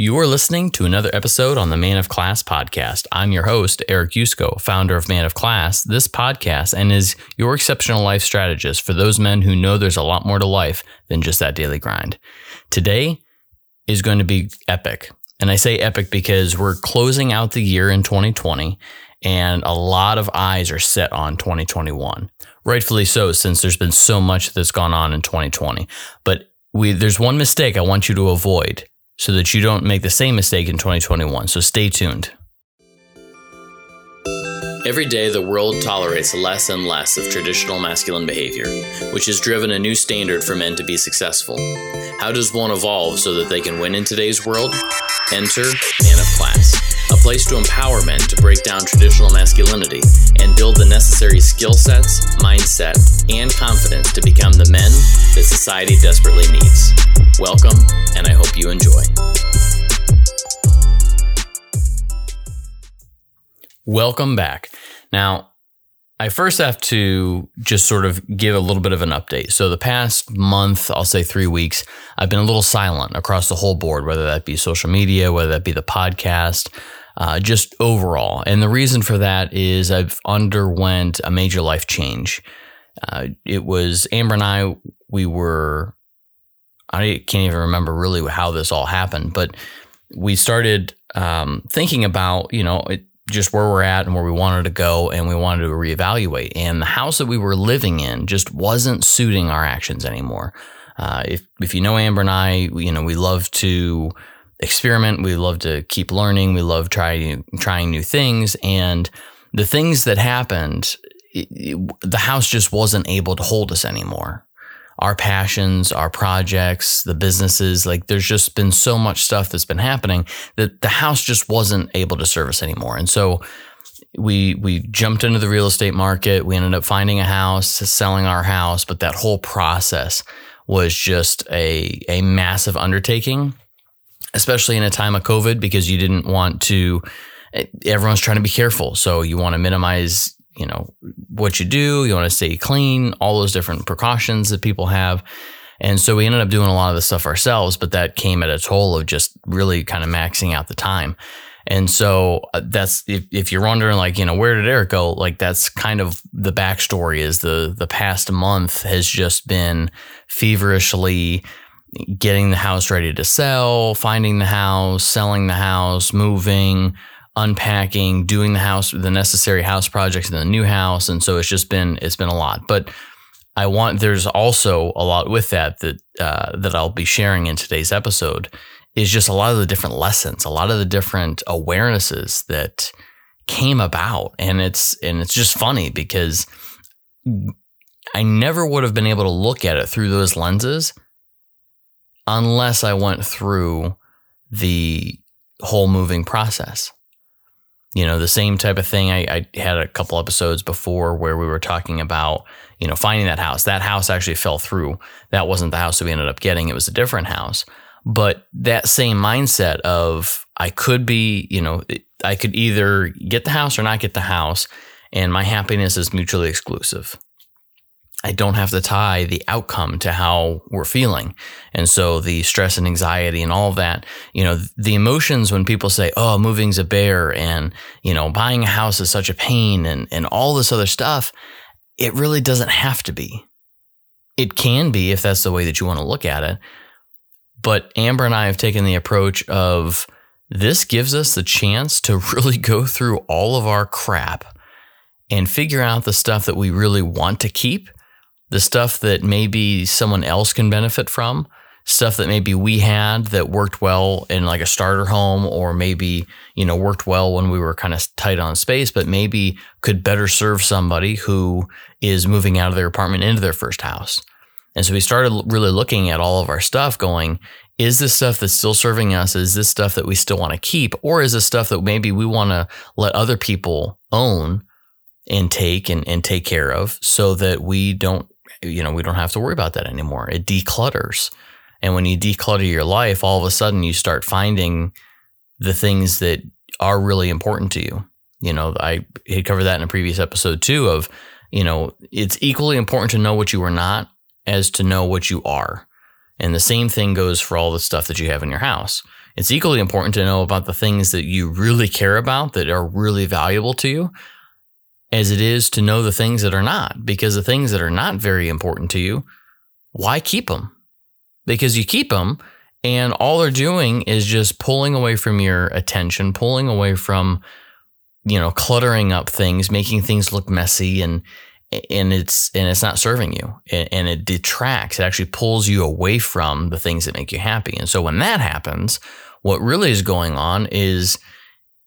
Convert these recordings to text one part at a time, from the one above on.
You are listening to another episode on the Man of Class podcast. I'm your host, Eric Yusko, founder of Man of Class, this podcast, and is your exceptional life strategist for those men who know there's a lot more to life than just that daily grind. Today is going to be epic. And I say epic because we're closing out the year in 2020 and a lot of eyes are set on 2021. Rightfully so, since there's been so much that's gone on in 2020. But we, there's one mistake I want you to avoid so that you don't make the same mistake in 2021. So stay tuned. Every day, the world tolerates less and less of traditional masculine behavior, which has driven a new standard for men to be successful. How does one evolve so that they can win in today's world? Enter Man of Class a place to empower men to break down traditional masculinity and build the necessary skill sets, mindset, and confidence to become the men that society desperately needs. Welcome, and I hope you enjoy. Welcome back. Now, I first have to just sort of give a little bit of an update. So, the past month, I'll say three weeks, I've been a little silent across the whole board, whether that be social media, whether that be the podcast uh, just overall. And the reason for that is I've underwent a major life change. Uh, it was Amber and I, we were, I can't even remember really how this all happened, but we started um, thinking about, you know, it, just where we're at and where we wanted to go and we wanted to reevaluate. And the house that we were living in just wasn't suiting our actions anymore. Uh, if, if you know Amber and I, you know, we love to experiment. We love to keep learning. We love trying trying new things. And the things that happened, it, it, the house just wasn't able to hold us anymore. Our passions, our projects, the businesses, like there's just been so much stuff that's been happening that the house just wasn't able to service anymore. And so we we jumped into the real estate market. We ended up finding a house, selling our house, but that whole process was just a a massive undertaking especially in a time of COVID, because you didn't want to, everyone's trying to be careful. So you want to minimize, you know, what you do, you want to stay clean, all those different precautions that people have. And so we ended up doing a lot of the stuff ourselves, but that came at a toll of just really kind of maxing out the time. And so uh, that's if, if you're wondering, like, you know, where did Eric go? Like, that's kind of the backstory. Is the the past month has just been feverishly getting the house ready to sell, finding the house, selling the house, moving, unpacking, doing the house, the necessary house projects in the new house, and so it's just been it's been a lot. But I want there's also a lot with that that uh, that I'll be sharing in today's episode is just a lot of the different lessons, a lot of the different awarenesses that came about, and it's and it's just funny because I never would have been able to look at it through those lenses unless I went through the whole moving process. You know, the same type of thing. I, I, had a couple episodes before where we were talking about, you know, finding that house. That house actually fell through. That wasn't the house that we ended up getting. It was a different house. But that same mindset of I could be, you know, I could either get the house or not get the house, and my happiness is mutually exclusive. I don't have to tie the outcome to how we're feeling. And so the stress and anxiety and all that, you know, the emotions when people say, oh, moving's a bear and, you know, buying a house is such a pain and, and all this other stuff, it really doesn't have to be. It can be if that's the way that you want to look at it. But Amber and I have taken the approach of this gives us the chance to really go through all of our crap and figure out the stuff that we really want to keep the stuff that maybe someone else can benefit from, stuff that maybe we had that worked well in like a starter home or maybe, you know, worked well when we were kind of tight on space, but maybe could better serve somebody who is moving out of their apartment into their first house. And so we started really looking at all of our stuff going, is this stuff that's still serving us? Is this stuff that we still want to keep? Or is this stuff that maybe we want to let other people own and take and, and take care of so that we don't you know, we don't have to worry about that anymore. It declutters. And when you declutter your life, all of a sudden you start finding the things that are really important to you. You know, I had covered that in a previous episode too of, you know, it's equally important to know what you are not as to know what you are. And the same thing goes for all the stuff that you have in your house. It's equally important to know about the things that you really care about that are really valuable to you as it is to know the things that are not. Because the things that are not very important to you, why keep them? Because you keep them and all they're doing is just pulling away from your attention, pulling away from, you know, cluttering up things, making things look messy and, and it's and it's not serving you and, it detracts it actually pulls you away from the things that make you happy and so when that happens what really is going on is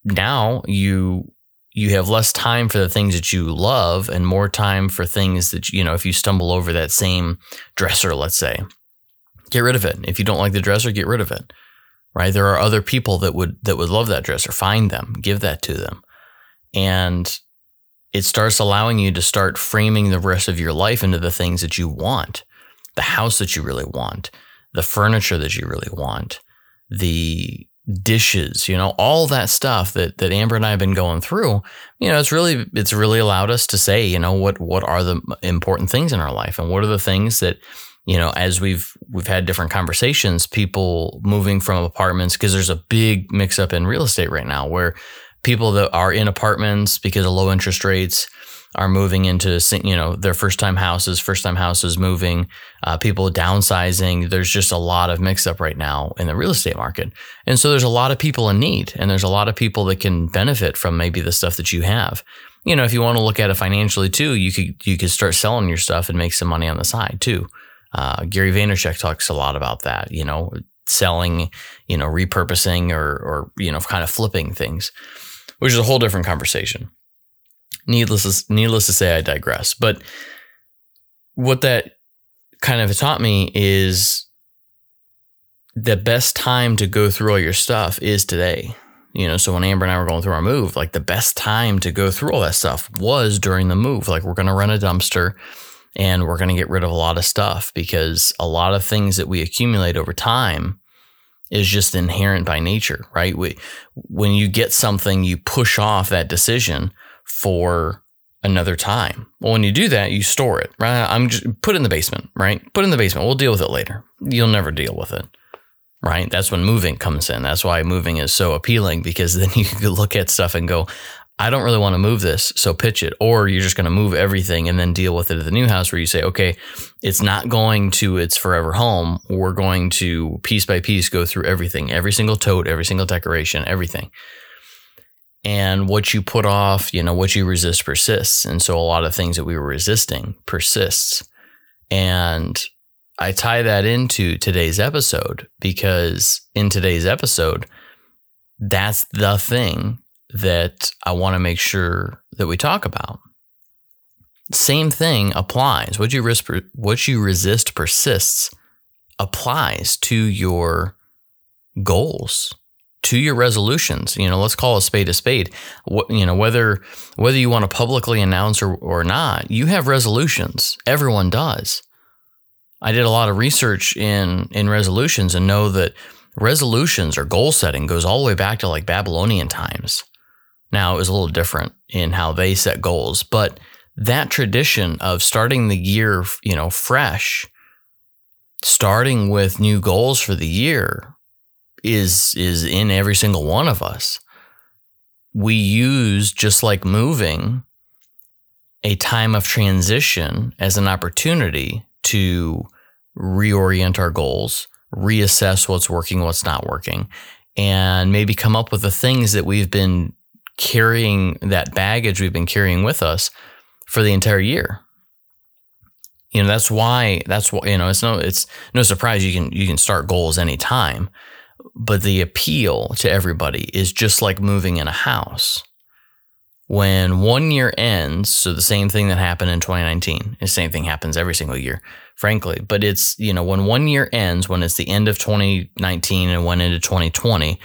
now you you have less time for the things that you love and more time for things that you know if you stumble over that same dresser let's say get rid of it. If you don't like the dresser get rid of it right? There are other people that would that would love that dresser. Find them. Give that to them. And it starts allowing you to start framing the rest of your life into the things that you want the house that you really want the furniture that you really want the dishes, you know, all that stuff that that Amber and I have been going through, you know, it's really it's really allowed us to say, you know, what what are the important things in our life? And what are the things that you know, as we've we've had different conversations, people moving from apartments because there's a big mix up in real estate right now where people that are in apartments because of low interest rates are moving into you know their first time houses, first time houses moving, uh, people downsizing. There's just a lot of mix up right now in the real estate market, and so there's a lot of people in need, and there's a lot of people that can benefit from maybe the stuff that you have. You know, if you want to look at it financially too, you could you could start selling your stuff and make some money on the side too. Uh, Gary Vaynerchuk talks a lot about that. You know, selling, you know, repurposing or or you know, kind of flipping things, which is a whole different conversation needless needless to say, I digress. But what that kind of taught me is the best time to go through all your stuff is today. You know, so when Amber and I were going through our move, like the best time to go through all that stuff was during the move. Like we're going to run a dumpster and we're going to get rid of a lot of stuff because a lot of things that we accumulate over time is just inherent by nature, right? We, when you get something, you push off that decision for another time. Well, when you do that, you store it, right? I'm just put it in the basement, right? Put it in the basement. We'll deal with it later. You'll never deal with it, right? That's when moving comes in. That's why moving is so appealing because then you can look at stuff and go, I don't really want to move this, so pitch it. Or you're just going to move everything and then deal with it at the new house where you say, okay, it's not going to its forever home. We're going to piece by piece go through everything, every single tote, every single decoration, everything and what you put off, you know, what you resist persists. And so a lot of things that we were resisting persists. And I tie that into today's episode because in today's episode, that's the thing that I want to make sure that we talk about. Same thing applies. What you risk, what you resist persists applies to your goals to your resolutions. You know, let's call a spade a spade. What, you know, whether whether you want to publicly announce or, or not, you have resolutions. Everyone does. I did a lot of research in in resolutions and know that resolutions or goal setting goes all the way back to like Babylonian times. Now it was a little different in how they set goals, but that tradition of starting the year, you know, fresh, starting with new goals for the year is is in every single one of us. We use just like moving a time of transition as an opportunity to reorient our goals, reassess what's working, what's not working, and maybe come up with the things that we've been carrying that baggage we've been carrying with us for the entire year. You know, that's why that's why you know, it's no it's no surprise you can you can start goals anytime but the appeal to everybody is just like moving in a house. When one year ends, so the same thing that happened in 2019, the same thing happens every single year, frankly. But it's, you know, when one year ends, when it's the end of 2019 and went into 2020,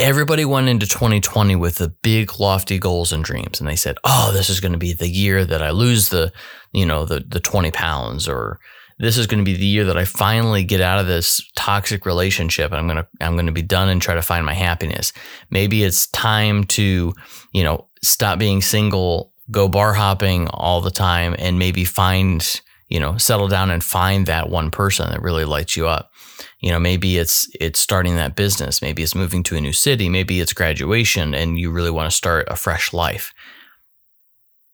everybody went into 2020 with the big lofty goals and dreams and they said oh this is going to be the year that i lose the you know the the 20 pounds or this is going to be the year that I finally get out of this toxic relationship and I'm going to I'm going to be done and try to find my happiness. Maybe it's time to, you know, stop being single, go bar hopping all the time and maybe find, you know, settle down and find that one person that really lights you up. You know, maybe it's it's starting that business, maybe it's moving to a new city, maybe it's graduation and you really want to start a fresh life.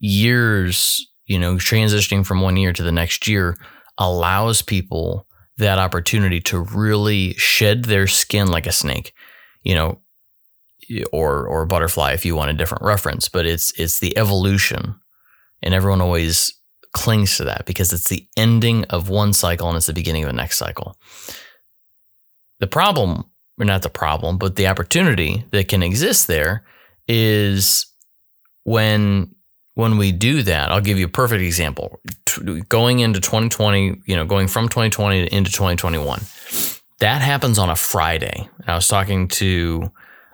Years, you know, transitioning from one year to the next year allows people that opportunity to really shed their skin like a snake. You know, or or butterfly if you want a different reference, but it's it's the evolution. And everyone always clings to that because it's the ending of one cycle and it's the beginning of the next cycle. The problem, or not the problem, but the opportunity that can exist there is when when we do that, I'll give you a perfect example. Going into 2020, you know, going from 2020 into 2021, that happens on a Friday. I was talking to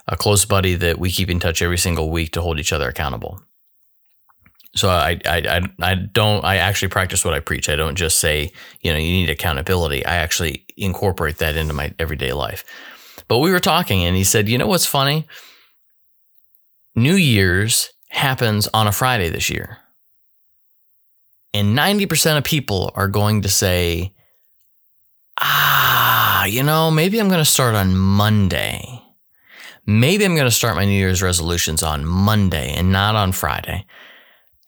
a close buddy that we keep in touch every single week to hold each other accountable. So I, I, I, I don't, I actually practice what I preach. I don't just say, you know, you need accountability. I actually incorporate that into my everyday life. But we were talking and he said, you know what's funny? New Year's happens on a Friday this year. And 90% of people are going to say, ah, you know, maybe I'm going to start on Monday. Maybe I'm going to start my New Year's resolutions on Monday and not on Friday.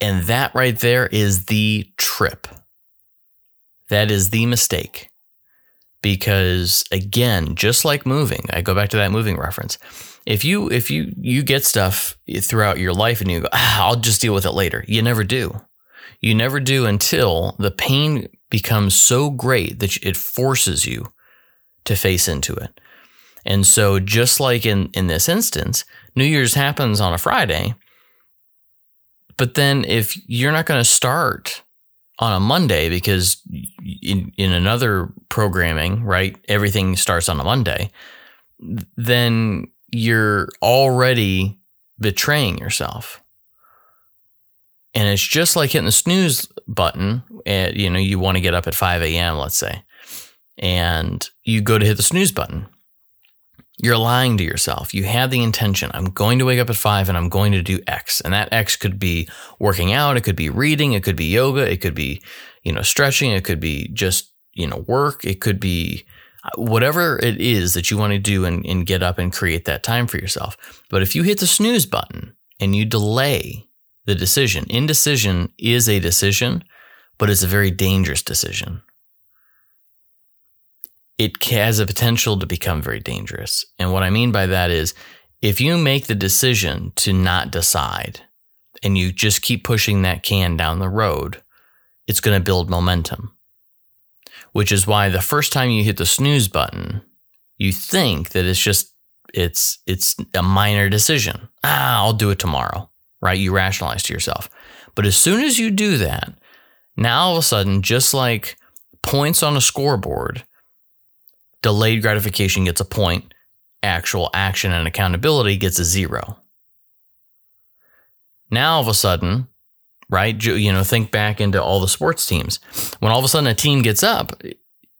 And that right there is the trip. That is the mistake. Because again, just like moving, I go back to that moving reference. If you if you you get stuff throughout your life and you go, ah, I'll just deal with it later. You never do. You never do until the pain becomes so great that it forces you to face into it. And so just like in in this instance, New Year's happens on a Friday, but then if you're not going to start on a Monday because in, in another programming, right, everything starts on a Monday, then you're already betraying yourself. And it's just like hitting the snooze button. And, you know, you want to get up at 5 a.m., let's say, and you go to hit the snooze button you're lying to yourself. You have the intention. I'm going to wake up at five and I'm going to do X. And that X could be working out. It could be reading. It could be yoga. It could be, you know, stretching. It could be just, you know, work. It could be uh, whatever it is that you want to do and, and get up and create that time for yourself. But if you hit the snooze button and you delay the decision, indecision is a decision, but it's a very dangerous decision it has a potential to become very dangerous. And what I mean by that is if you make the decision to not decide and you just keep pushing that can down the road, it's going to build momentum. Which is why the first time you hit the snooze button, you think that it's just it's it's a minor decision. Ah, I'll do it tomorrow, right? You rationalize to yourself. But as soon as you do that, now all of a sudden, just like points on a scoreboard, delayed gratification gets a point, actual action and accountability gets a zero. Now all of a sudden, right, you know, think back into all the sports teams. When all of a sudden a team gets up,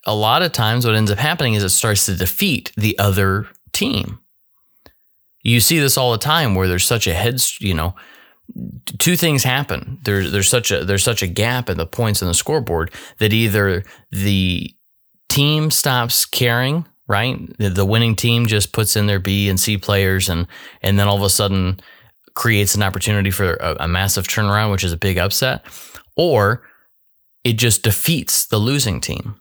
a lot of times what ends up happening is it starts to defeat the other team. You see this all the time where there's such a head, you know, two things happen. There's there's such a there's such a gap in the points in the scoreboard that either the team stops caring, right? The winning team just puts in their B and C players and and then all of a sudden creates an opportunity for a, a massive turnaround, which is a big upset, or it just defeats the losing team.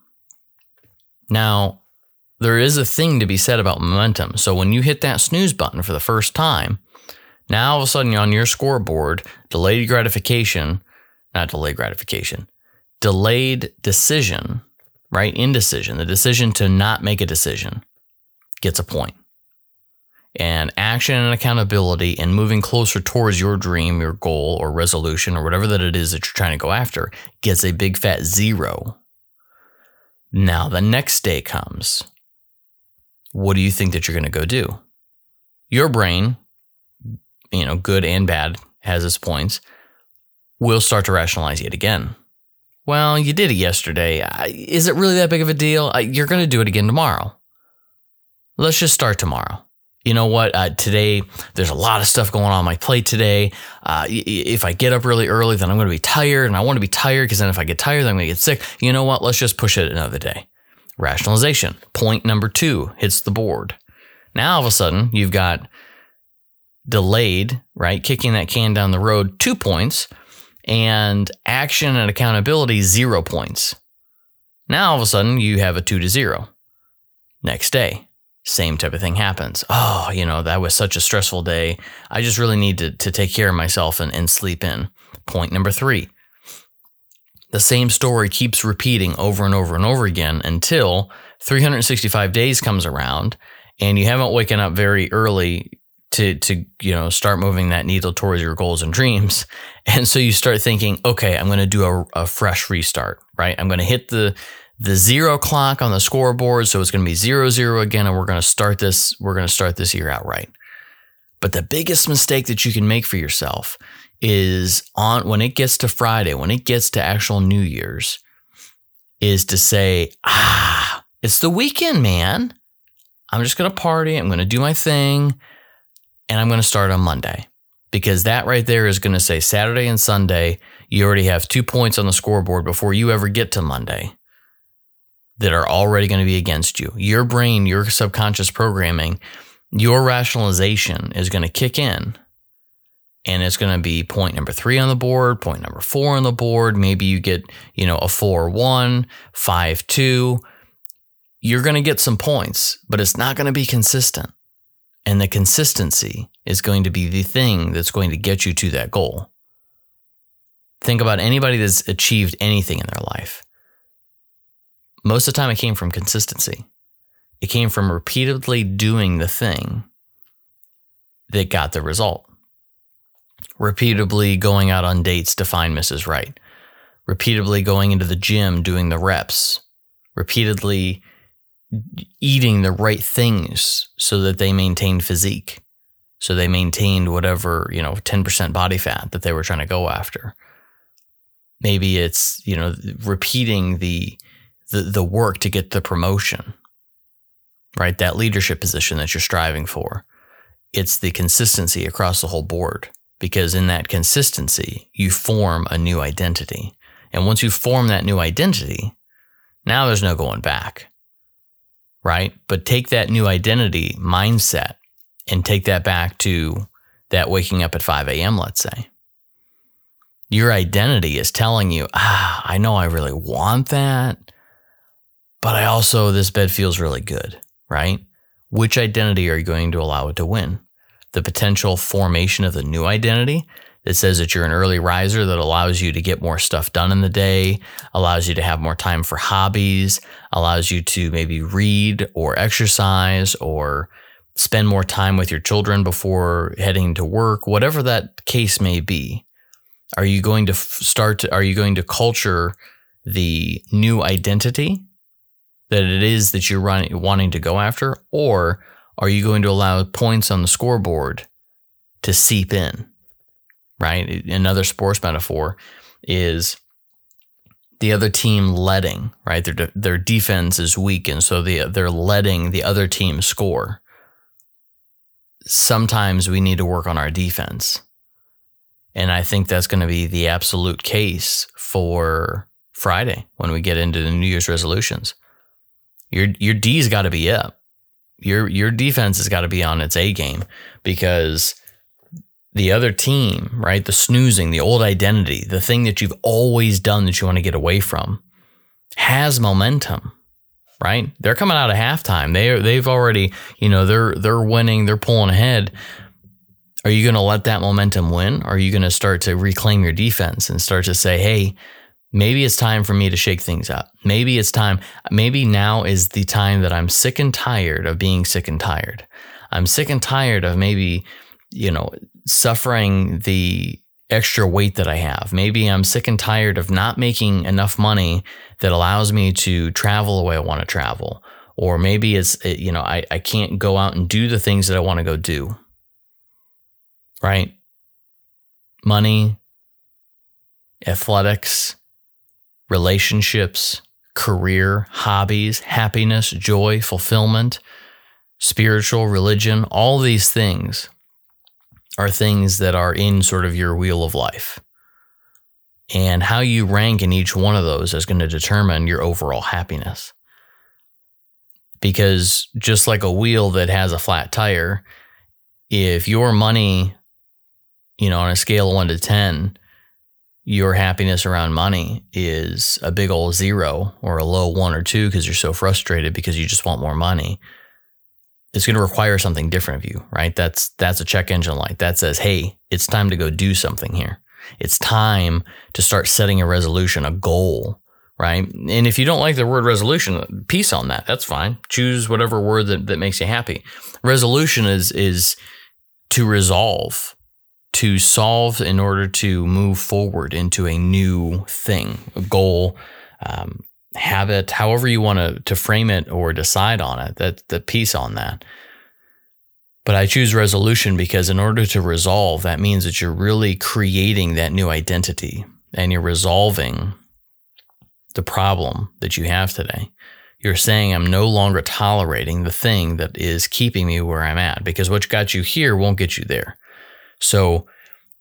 Now, there is a thing to be said about momentum. So when you hit that snooze button for the first time, now all of a sudden on your scoreboard, delayed gratification, not delayed gratification, delayed decision right? Indecision, the decision to not make a decision gets a point. And action and accountability and moving closer towards your dream, your goal, or resolution, or whatever that it is that you're trying to go after gets a big fat zero. Now, the next day comes. What do you think that you're going to go do? Your brain, you know, good and bad, has its points, will start to rationalize yet again well, you did it yesterday. Is it really that big of a deal? You're going to do it again tomorrow. Let's just start tomorrow. you know what? Uh, today, there's a lot of stuff going on my plate today. Uh, if I get up really early, then I'm going to be tired, and I want to be tired because then if I get tired, then I'm going to get sick. You know what? Let's just push it another day. Rationalization. Point number two hits the board. Now, all of a sudden, you've got delayed, right? Kicking that can down the road, two points, and action and accountability, zero points. Now, all of a sudden, you have a two to zero. Next day, same type of thing happens. Oh, you know, that was such a stressful day. I just really need to, to take care of myself and, and sleep in. Point number three the same story keeps repeating over and over and over again until 365 days comes around and you haven't waken up very early to to you know start moving that needle towards your goals and dreams and so you start thinking okay i'm going to do a, a fresh restart right i'm going to hit the the zero clock on the scoreboard. So it's going to be zero zero again, and we're going to start this. We're going to start this year out right. But the biggest mistake that you can make for yourself is on when it gets to Friday, when it gets to actual New Year's, is to say, ah, it's the weekend, man. I'm just going to party. I'm going to do my thing, and I'm going to start on Monday because that right there is going to say Saturday and Sunday. You already have two points on the scoreboard before you ever get to Monday that are already going to be against you. Your brain, your subconscious programming, your rationalization is going to kick in. And it's going to be point number three on the board, point number four on the board. Maybe you get, you know, a four, one, five, two. You're going to get some points, but it's not going to be consistent. And the consistency is going to be the thing that's going to get you to that goal. Think about anybody that's achieved anything in their life most of the time, it came from consistency. It came from repeatedly doing the thing that got the result. Repeatedly going out on dates to find Mrs. Right. Repeatedly going into the gym doing the reps. Repeatedly eating the right things so that they maintained physique. So they maintained whatever, you know, 10% body fat that they were trying to go after. Maybe it's, you know, repeating the the, the work to get the promotion, right? That leadership position that you're striving for. It's the consistency across the whole board because in that consistency, you form a new identity. And once you form that new identity, now there's no going back, right? But take that new identity mindset and take that back to that waking up at 5 a.m., let's say. Your identity is telling you, ah, I know I really want that but I also, this bed feels really good, right? Which identity are you going to allow it to win? The potential formation of the new identity that says that you're an early riser that allows you to get more stuff done in the day, allows you to have more time for hobbies, allows you to maybe read or exercise or spend more time with your children before heading to work, whatever that case may be. Are you going to start to, are you going to culture the new identity that it is that you're wanting to go after, or are you going to allow points on the scoreboard to seep in? Right. Another sports metaphor is the other team letting right their their defense is weak and so the, they're letting the other team score sometimes we need to work on our defense and i think that's going to be the absolute case for friday when we get into the new year's resolutions your your D's got to be up. Your your defense has got to be on its A game because the other team, right? The snoozing, the old identity, the thing that you've always done that you want to get away from, has momentum, right? They're coming out of halftime. They they've already, you know, they're they're winning, they're pulling ahead. Are you going to let that momentum win? Or are you going to start to reclaim your defense and start to say, "Hey, maybe it's time for me to shake things up. Maybe it's time, maybe now is the time that I'm sick and tired of being sick and tired. I'm sick and tired of maybe, you know, suffering the extra weight that I have. Maybe I'm sick and tired of not making enough money that allows me to travel the way I want to travel. Or maybe it's, you know, I, I can't go out and do the things that I want to go do. Right? Money, athletics, relationships, career, hobbies, happiness, joy, fulfillment. spiritual, religion, all these things are things that are in sort of your wheel of life. And how you rank in each one of those is going to determine your overall happiness. Because just like a wheel that has a flat tire, if your money, you know, on a scale of one to 10, your happiness around money is a big old zero or a low one or two because you're so frustrated because you just want more money it's going to require something different of you right? That's that's a check engine light that says hey it's time to go do something here. It's time to start setting a resolution a goal right? And if you don't like the word resolution peace on that. That's fine. Choose whatever word that, that makes you happy. Resolution is is to resolve to solve in order to move forward into a new thing, a goal, um, habit, however you want to, to frame it or decide on it, that the piece on that. But I choose resolution because in order to resolve, that means that you're really creating that new identity and you're resolving the problem that you have today. You're saying, I'm no longer tolerating the thing that is keeping me where I'm at because what got you here won't get you there. So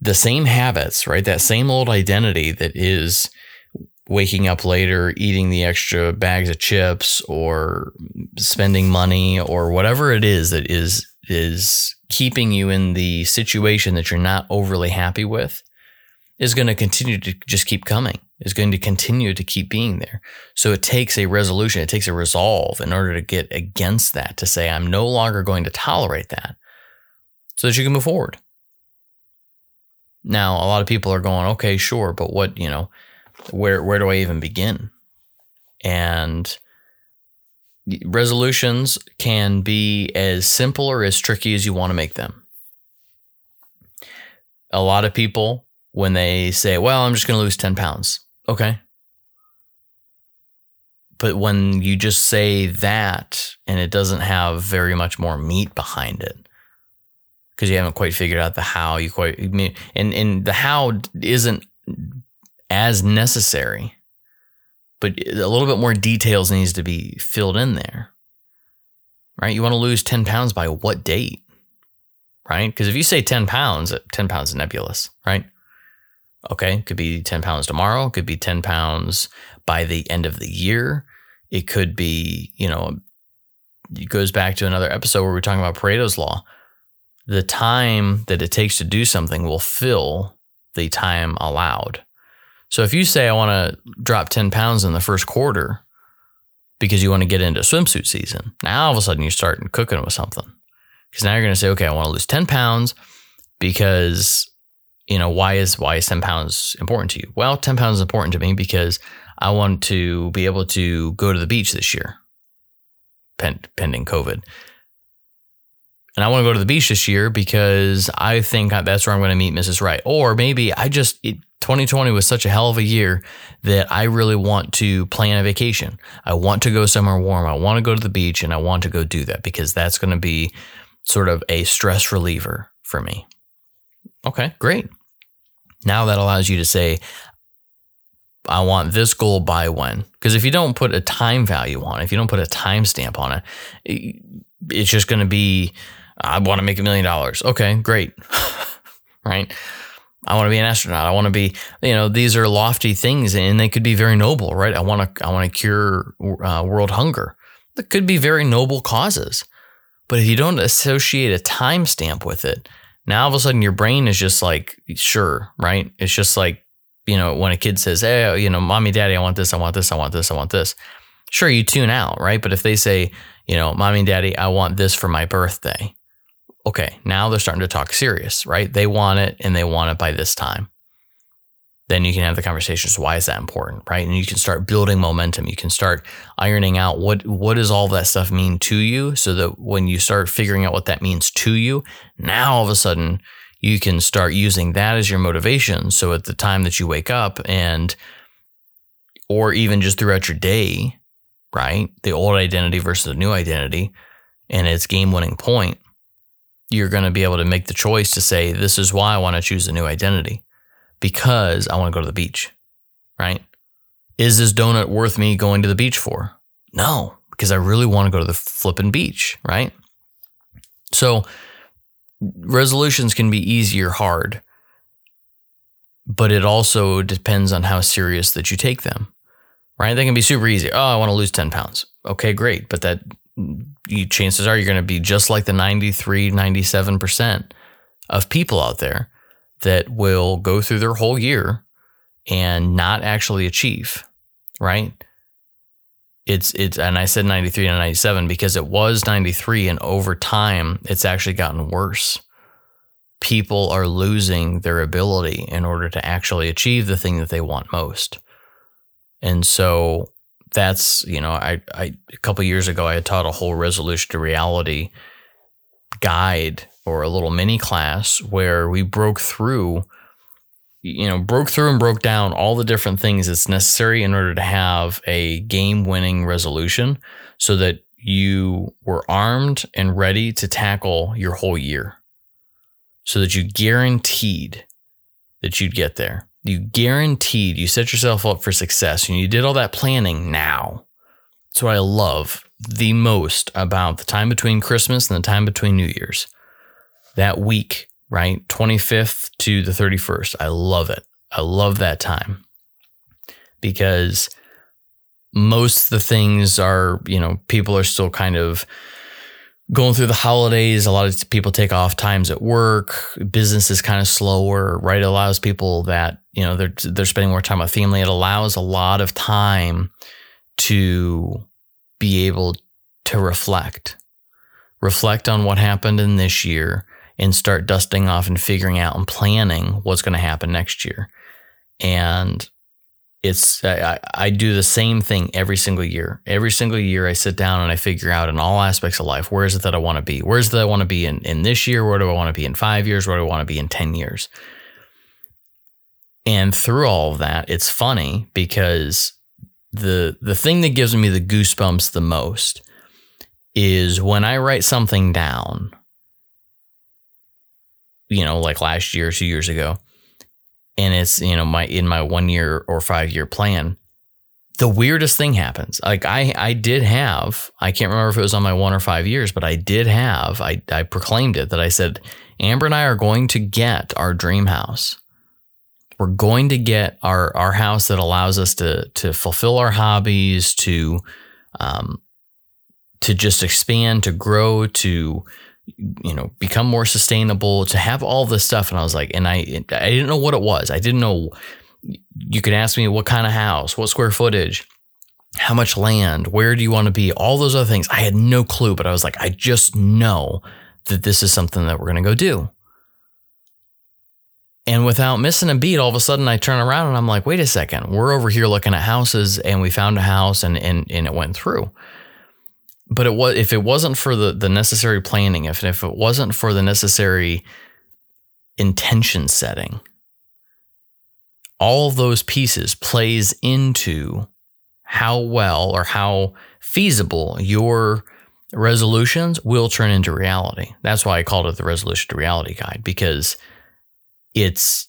the same habits, right? That same old identity that is waking up later, eating the extra bags of chips or spending money or whatever it is that is is keeping you in the situation that you're not overly happy with is going to continue to just keep coming is going to continue to keep being there. So it takes a resolution it takes a resolve in order to get against that to say i'm no longer going to tolerate that so that you can move forward. Now, a lot of people are going, okay, sure, but what, you know, where where do I even begin? And resolutions can be as simple or as tricky as you want to make them. A lot of people, when they say, well, I'm just going to lose 10 pounds. Okay. But when you just say that and it doesn't have very much more meat behind it, because you haven't quite figured out the how. You quite mean, and and the how isn't as necessary, but a little bit more details needs to be filled in there. Right? You want to lose ten pounds by what date? Right? Because if you say ten pounds, uh, ten pounds is nebulous, right? Okay, could be ten pounds tomorrow. Could be ten pounds by the end of the year. It could be, you know, it goes back to another episode where we're talking about Pareto's law the time that it takes to do something will fill the time allowed. So if you say, I want to drop 10 pounds in the first quarter because you want to get into swimsuit season, now all of a sudden you're starting cooking with something. Because now you're going to say, okay, I want to lose 10 pounds because, you know, why is, why is 10 pounds important to you? Well, 10 pounds is important to me because I want to be able to go to the beach this year, pending COVID and I want to go to the beach this year because I think that's where I'm going to meet Mrs. Right. Or maybe I just, it, 2020 was such a hell of a year that I really want to plan a vacation. I want to go somewhere warm. I want to go to the beach and I want to go do that because that's going to be sort of a stress reliever for me. Okay, great. Now that allows you to say, I want this goal by when. Because if you don't put a time value on it, if you don't put a time stamp on it, it's just going to be I want to make a million dollars. Okay, great. right? I want to be an astronaut. I want to be, you know, these are lofty things and they could be very noble, right? I want to, I want to cure uh, world hunger. That could be very noble causes. But if you don't associate a timestamp with it, now all of a sudden your brain is just like, sure, right? It's just like, you know, when a kid says, hey, you know, mommy, daddy, I want this, I want this, I want this, I want this. Sure, you tune out, right? But if they say, you know, mommy and daddy, I want this for my birthday, okay, now they're starting to talk serious, right? They want it and they want it by this time. Then you can have the conversations. Why is that important, right? And you can start building momentum. You can start ironing out what what does all that stuff mean to you, so that when you start figuring out what that means to you, now all of a sudden you can start using that as your motivation. So at the time that you wake up and, or even just throughout your day, right? The old identity versus the new identity, and its game winning point you're going to be able to make the choice to say, this is why I want to choose a new identity because I want to go to the beach, right? Is this donut worth me going to the beach for? No, because I really want to go to the flipping beach, right? So resolutions can be easy or hard, but it also depends on how serious that you take them. Right? They can be super easy. Oh, I want to lose 10 pounds. Okay, great. But that you, chances are you're going to be just like the 93, 97% of people out there that will go through their whole year and not actually achieve, right? It's it's and I said 93 and 97 because it was 93 and over time it's actually gotten worse. People are losing their ability in order to actually achieve the thing that they want most. And so that's, you know, I, I a couple years ago I had taught a whole resolution to reality guide or a little mini class where we broke through you know broke through and broke down all the different things that's necessary in order to have a game winning resolution so that you were armed and ready to tackle your whole year. So that you guaranteed that you'd get there you guaranteed you set yourself up for success and you did all that planning now that's what i love the most about the time between christmas and the time between new year's that week, right? 25th to the 31st. I love it. I love that time because most of the things are, you know, people are still kind of going through the holidays. A lot of people take off times at work. Business is kind of slower, right? It allows people that, you know, they're, they're spending more time with family. It allows a lot of time to be able to reflect, reflect on what happened in this year and start dusting off and figuring out and planning what's going to happen next year. And it's I, I, do the same thing every single year. Every single year, I sit down and I figure out in all aspects of life where is it that I want to be. Where is it that I want to be in in this year? Where do I want to be in five years? Where do I want to be in ten years? And through all of that, it's funny because the the thing that gives me the goosebumps the most is when I write something down you know, like last year, two years ago, and it's you know my in my one year or five year plan, the weirdest thing happens. Like I I did have I can't remember if it was on my one or five years, but I did have I I proclaimed it that I said Amber and I are going to get our dream house. We're going to get our our house that allows us to to fulfill our hobbies, to um, to just expand, to grow, to you know become more sustainable to have all this stuff. And i was like and i i didn't know what it was. I didn't know you could ask me what kind of house what square footage how much land where do you want to be all those other things. I had no clue but i was like i just know that this is something that we're going to go do. And without missing a beat all of a sudden i turn around and i'm like wait a second we're over here looking at houses and we found a house and and, and it went through but it was if it wasn't for the the necessary planning, if if it wasn't for the necessary intention setting, all those pieces plays into how well or how feasible your resolutions will turn into reality. That's why I called it the resolution to reality guide because it's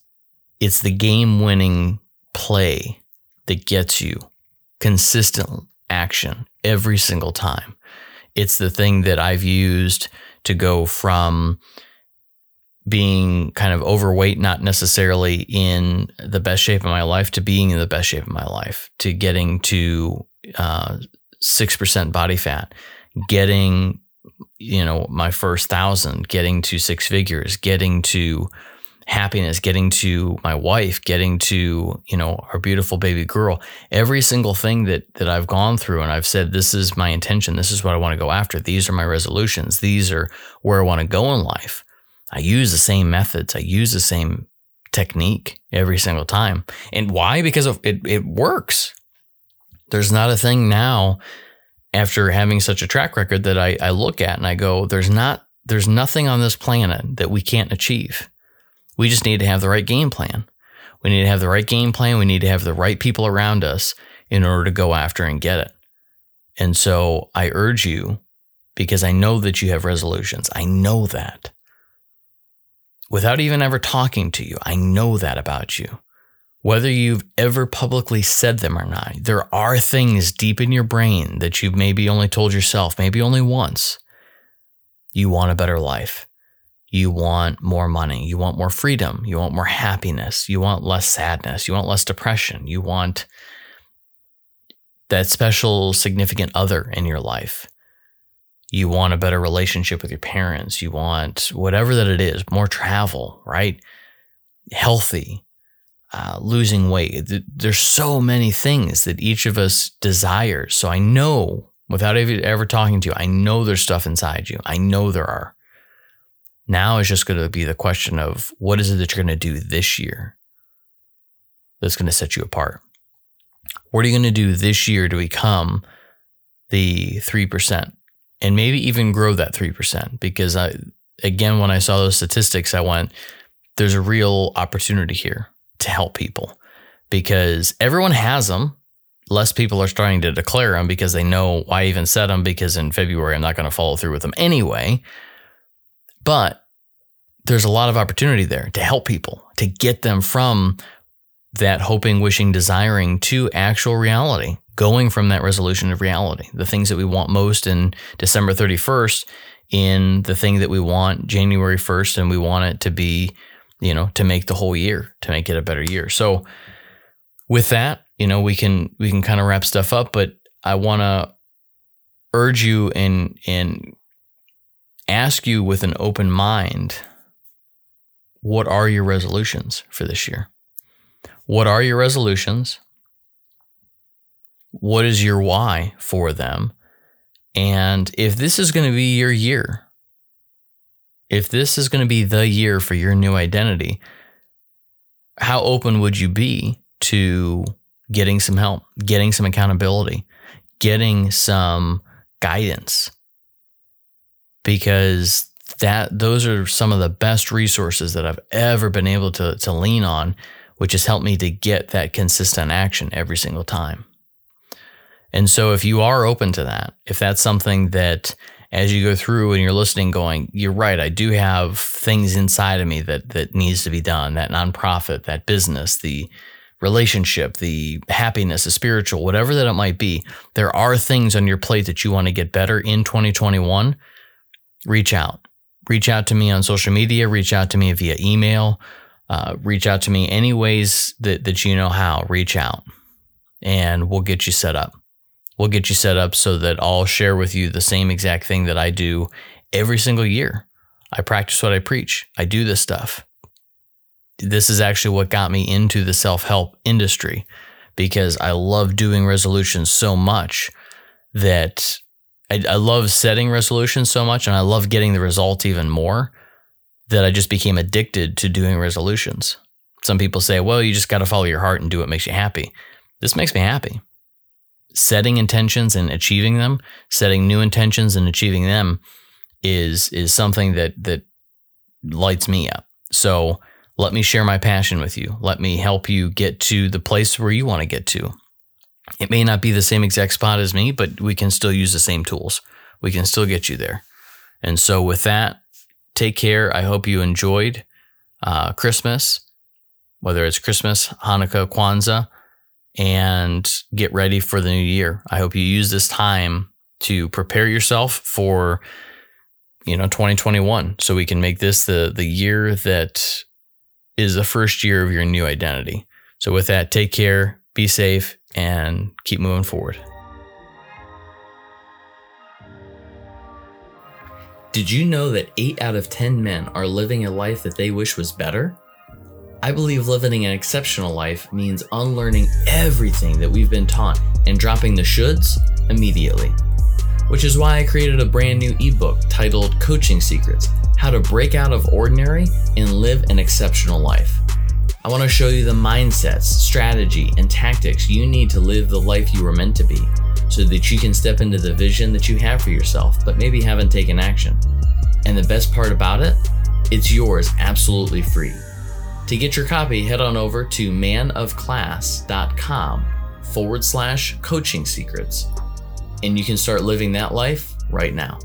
it's the game winning play that gets you consistent action every single time. It's the thing that I've used to go from being kind of overweight, not necessarily in the best shape of my life, to being in the best shape of my life, to getting to uh, 6% body fat, getting, you know, my first thousand, getting to six figures, getting to happiness, getting to my wife, getting to, you know, our beautiful baby girl. Every single thing that that I've gone through and I've said this is my intention, this is what I want to go after. These are my resolutions. These are where I want to go in life. I use the same methods. I use the same technique every single time. And why? Because of it it works. There's not a thing now after having such a track record that I, I look at and I go, there's not there's nothing on this planet that we can't achieve we just need to have the right game plan. We need to have the right game plan. We need to have the right people around us in order to go after and get it. And so I urge you, because I know that you have resolutions. I know that. Without even ever talking to you, I know that about you. Whether you've ever publicly said them or not, there are things deep in your brain that you've maybe only told yourself, maybe only once, You want a better life. You want more money. You want more freedom. You want more happiness. You want less sadness. You want less depression. You want that special significant other in your life. You want a better relationship with your parents. You want whatever that it is, more travel, right? Healthy, uh, losing weight. There's so many things that each of us desires. So I know without ever talking to you, I know there's stuff inside you. I know there are. Now it's just going to be the question of what is it that you're going to do this year that's going to set you apart? What are you going to do this year to become the 3% and maybe even grow that 3%? Because I, again, when I saw those statistics, I went, there's a real opportunity here to help people because everyone has them. Less people are starting to declare them because they know why I even set them because in February I'm not going to follow through with them anyway. But there's a lot of opportunity there to help people, to get them from that hoping, wishing, desiring to actual reality, going from that resolution of reality. The things that we want most in December 31st, in the thing that we want January 1st, and we want it to be, you know, to make the whole year, to make it a better year. So with that, you know, we can we can kind of wrap stuff up, but I want to urge you and and ask you with an open mind what are your resolutions for this year? What are your resolutions? What is your why for them? And if this is going to be your year, if this is going to be the year for your new identity, how open would you be to getting some help, getting some accountability, getting some guidance? Because that those are some of the best resources that I've ever been able to to lean on which has helped me to get that consistent action every single time. And so if you are open to that, if that's something that as you go through and you're listening going, you're right, I do have things inside of me that that needs to be done, that nonprofit, that business, the relationship, the happiness, the spiritual, whatever that it might be, there are things on your plate that you want to get better in 2021, reach out. Reach out to me on social media, reach out to me via email, uh, reach out to me any ways that, that you know how. Reach out and we'll get you set up. We'll get you set up so that I'll share with you the same exact thing that I do every single year. I practice what I preach. I do this stuff. This is actually what got me into the self help industry because I love doing resolutions so much that I, I, love setting resolutions so much and I love getting the result even more that I just became addicted to doing resolutions. Some people say, well, you just got to follow your heart and do what makes you happy. This makes me happy. Setting intentions and achieving them, setting new intentions and achieving them is is something that that lights me up. So let me share my passion with you. Let me help you get to the place where you want to get to. It may not be the same exact spot as me, but we can still use the same tools. We can still get you there. And so with that, take care. I hope you enjoyed uh, Christmas, whether it's Christmas, Hanukkah, Kwanzaa, and get ready for the new year. I hope you use this time to prepare yourself for you know 2021 so we can make this the the year that is the first year of your new identity. So with that, take care, be safe and keep moving forward. Did you know that 8 out of 10 men are living a life that they wish was better? I believe living an exceptional life means unlearning everything that we've been taught and dropping the shoulds immediately. Which is why I created a brand new ebook titled Coaching Secrets How to Break Out of Ordinary and Live an Exceptional Life. I want to show you the mindsets, strategy, and tactics you need to live the life you were meant to be so that you can step into the vision that you have for yourself, but maybe haven't taken action. And the best part about it, it's yours absolutely free. To get your copy, head on over to manofclass.com forward slash coaching secrets, and you can start living that life right now.